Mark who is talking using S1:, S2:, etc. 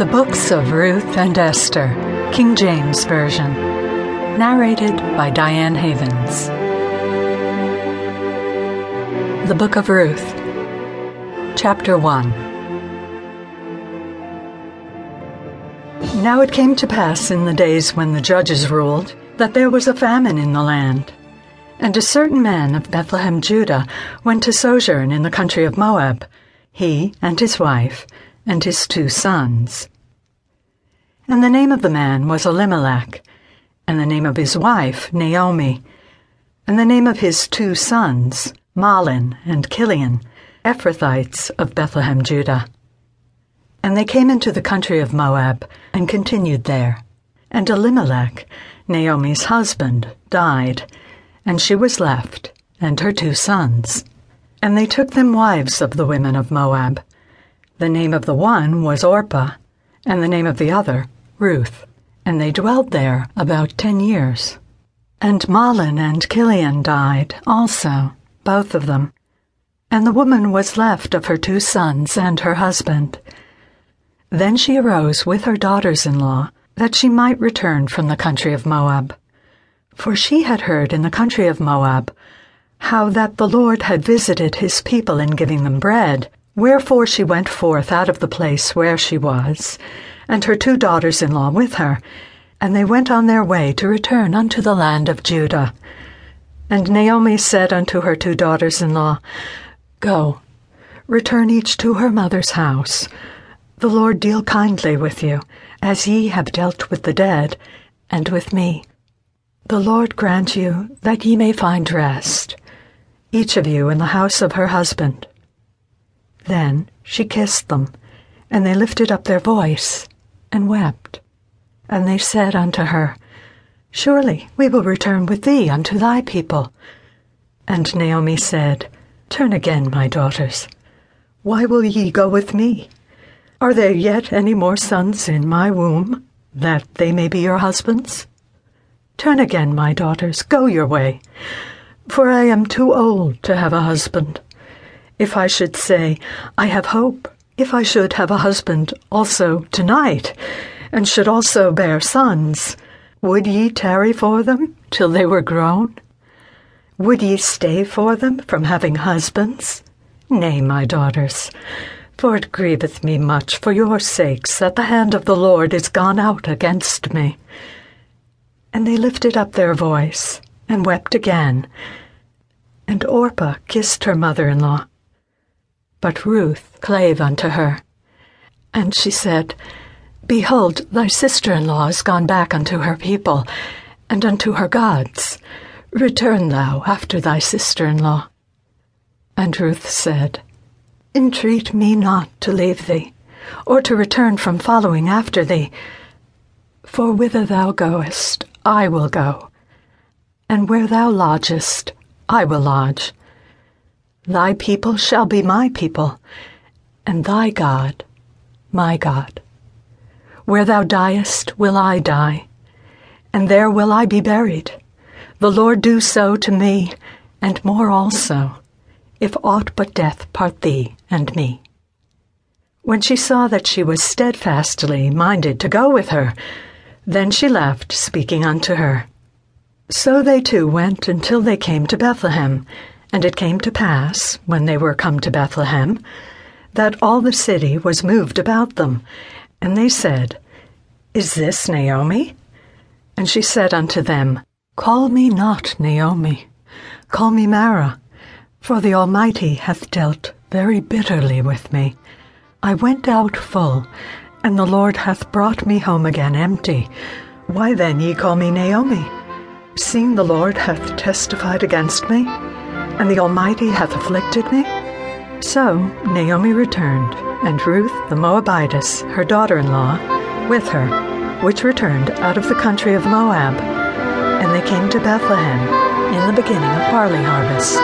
S1: The Books of Ruth and Esther, King James Version. Narrated by Diane Havens. The Book of Ruth, Chapter 1. Now it came to pass in the days when the judges ruled that there was a famine in the land. And a certain man of Bethlehem, Judah, went to sojourn in the country of Moab, he and his wife and his two sons. And the name of the man was Elimelech, and the name of his wife Naomi, and the name of his two sons Mahlon and Chilion, Ephrathites of Bethlehem, Judah. And they came into the country of Moab and continued there. And Elimelech, Naomi's husband, died, and she was left, and her two sons. And they took them wives of the women of Moab. The name of the one was Orpah, and the name of the other, Ruth. And they dwelled there about ten years. And Mahlon and Chilion died also, both of them. And the woman was left of her two sons and her husband. Then she arose with her daughters in law, that she might return from the country of Moab. For she had heard in the country of Moab how that the Lord had visited his people in giving them bread, Wherefore she went forth out of the place where she was, and her two daughters in law with her, and they went on their way to return unto the land of Judah. And Naomi said unto her two daughters in law, Go, return each to her mother's house. The Lord deal kindly with you, as ye have dealt with the dead, and with me. The Lord grant you that ye may find rest, each of you in the house of her husband. Then she kissed them, and they lifted up their voice and wept. And they said unto her, Surely we will return with thee unto thy people. And Naomi said, Turn again, my daughters. Why will ye go with me? Are there yet any more sons in my womb, that they may be your husbands? Turn again, my daughters, go your way, for I am too old to have a husband. If I should say, I have hope, if I should have a husband also tonight, and should also bear sons, would ye tarry for them till they were grown? Would ye stay for them from having husbands? Nay, my daughters, for it grieveth me much for your sakes that the hand of the Lord is gone out against me. And they lifted up their voice and wept again. And Orpah kissed her mother in law. But Ruth clave unto her. And she said, Behold, thy sister in law is gone back unto her people, and unto her gods. Return thou after thy sister in law. And Ruth said, Entreat me not to leave thee, or to return from following after thee. For whither thou goest, I will go, and where thou lodgest, I will lodge. Thy people shall be my people, and thy God my God. Where thou diest will I die, and there will I be buried. The Lord do so to me, and more also, if aught but death part thee and me. When she saw that she was steadfastly minded to go with her, then she left, speaking unto her. So they two went until they came to Bethlehem. And it came to pass, when they were come to Bethlehem, that all the city was moved about them. And they said, Is this Naomi? And she said unto them, Call me not Naomi, call me Mara, for the Almighty hath dealt very bitterly with me. I went out full, and the Lord hath brought me home again empty. Why then ye call me Naomi? Seeing the Lord hath testified against me? And the Almighty hath afflicted me? So Naomi returned, and Ruth the Moabitess, her daughter in law, with her, which returned out of the country of Moab. And they came to Bethlehem in the beginning of barley harvest.